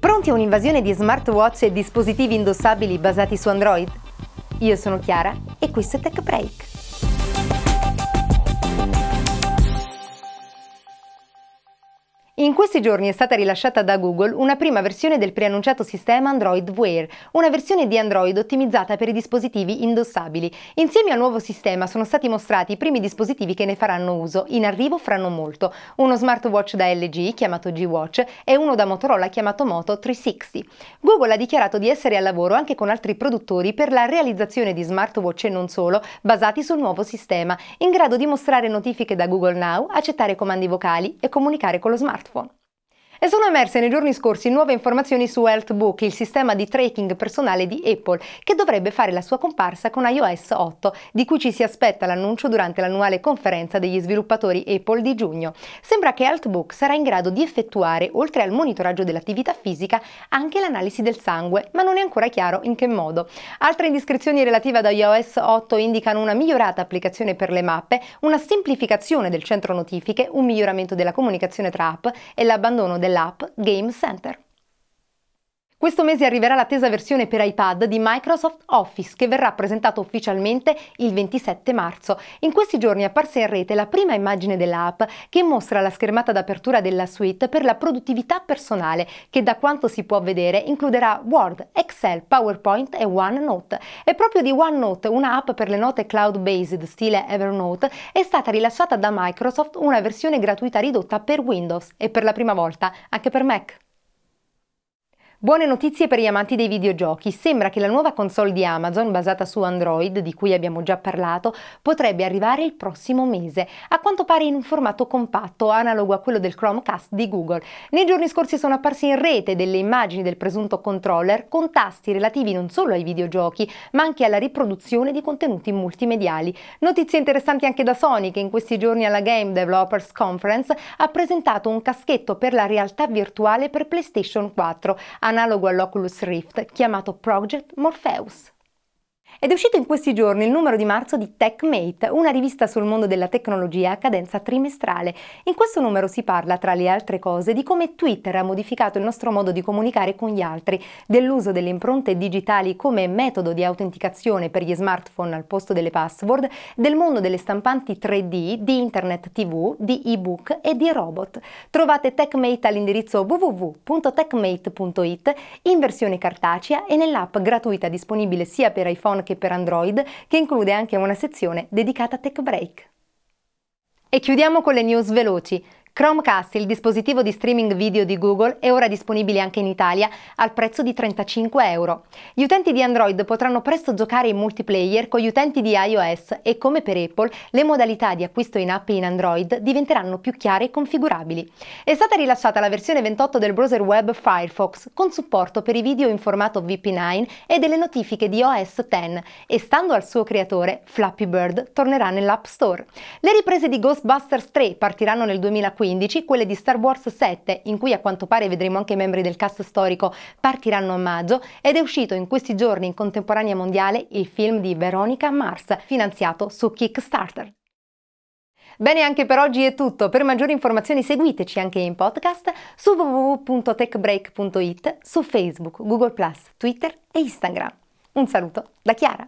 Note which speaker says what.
Speaker 1: Pronti a un'invasione di smartwatch e dispositivi indossabili basati su Android? Io sono Chiara e questo è Tech. In questi giorni è stata rilasciata da Google una prima versione del preannunciato sistema Android Wear, una versione di Android ottimizzata per i dispositivi indossabili. Insieme al nuovo sistema sono stati mostrati i primi dispositivi che ne faranno uso. In arrivo fra non molto. Uno smartwatch da LG chiamato G-Watch e uno da Motorola chiamato Moto 360. Google ha dichiarato di essere al lavoro anche con altri produttori per la realizzazione di smartwatch e non solo, basati sul nuovo sistema, in grado di mostrare notifiche da Google Now, accettare comandi vocali e comunicare con lo smartphone. E sono emerse nei giorni scorsi nuove informazioni su HealthBook, il sistema di tracking personale di Apple, che dovrebbe fare la sua comparsa con iOS 8, di cui ci si aspetta l'annuncio durante l'annuale conferenza degli sviluppatori Apple di giugno. Sembra che HealthBook sarà in grado di effettuare, oltre al monitoraggio dell'attività fisica, anche l'analisi del sangue, ma non è ancora chiaro in che modo. Altre indiscrezioni relative ad iOS 8 indicano una migliorata applicazione per le mappe, una semplificazione del centro notifiche, un miglioramento della comunicazione tra app e l'abbandono del dell'app Game Center. Questo mese arriverà l'attesa versione per iPad di Microsoft Office che verrà presentata ufficialmente il 27 marzo. In questi giorni è apparsa in rete la prima immagine dell'app che mostra la schermata d'apertura della suite per la produttività personale che da quanto si può vedere includerà Word, Excel, PowerPoint e OneNote. E proprio di OneNote, un'app per le note cloud-based stile Evernote, è stata rilasciata da Microsoft una versione gratuita ridotta per Windows e per la prima volta anche per Mac. Buone notizie per gli amanti dei videogiochi. Sembra che la nuova console di Amazon, basata su Android, di cui abbiamo già parlato, potrebbe arrivare il prossimo mese, a quanto pare in un formato compatto, analogo a quello del Chromecast di Google. Nei giorni scorsi sono apparse in rete delle immagini del presunto controller con tasti relativi non solo ai videogiochi, ma anche alla riproduzione di contenuti multimediali. Notizie interessanti anche da Sony, che in questi giorni alla Game Developers Conference ha presentato un caschetto per la realtà virtuale per PlayStation 4 analogo all'Oculus Rift, chiamato Project Morpheus. Ed è uscito in questi giorni il numero di marzo di TechMate, una rivista sul mondo della tecnologia a cadenza trimestrale. In questo numero si parla, tra le altre cose, di come Twitter ha modificato il nostro modo di comunicare con gli altri, dell'uso delle impronte digitali come metodo di autenticazione per gli smartphone al posto delle password, del mondo delle stampanti 3D, di Internet TV, di ebook e di robot. Trovate TechMate all'indirizzo www.techmate.it in versione cartacea e nell'app gratuita disponibile sia per iPhone che anche per Android, che include anche una sezione dedicata a Tech Break. E chiudiamo con le news veloci. Chromecast, il dispositivo di streaming video di Google, è ora disponibile anche in Italia al prezzo di 35 euro. Gli utenti di Android potranno presto giocare in multiplayer con gli utenti di iOS e come per Apple le modalità di acquisto in app in Android diventeranno più chiare e configurabili. È stata rilasciata la versione 28 del browser web Firefox con supporto per i video in formato VP9 e delle notifiche di OS X e stando al suo creatore Flappy Bird tornerà nell'App Store. Le riprese di Ghostbusters 3 partiranno nel 2015 2015, quelle di Star Wars 7, in cui a quanto pare vedremo anche i membri del cast storico, partiranno a maggio ed è uscito in questi giorni in contemporanea mondiale il film di Veronica Mars, finanziato su Kickstarter. Bene, anche per oggi è tutto. Per maggiori informazioni seguiteci anche in podcast su www.techbreak.it, su Facebook, Google Twitter e Instagram. Un saluto da Chiara.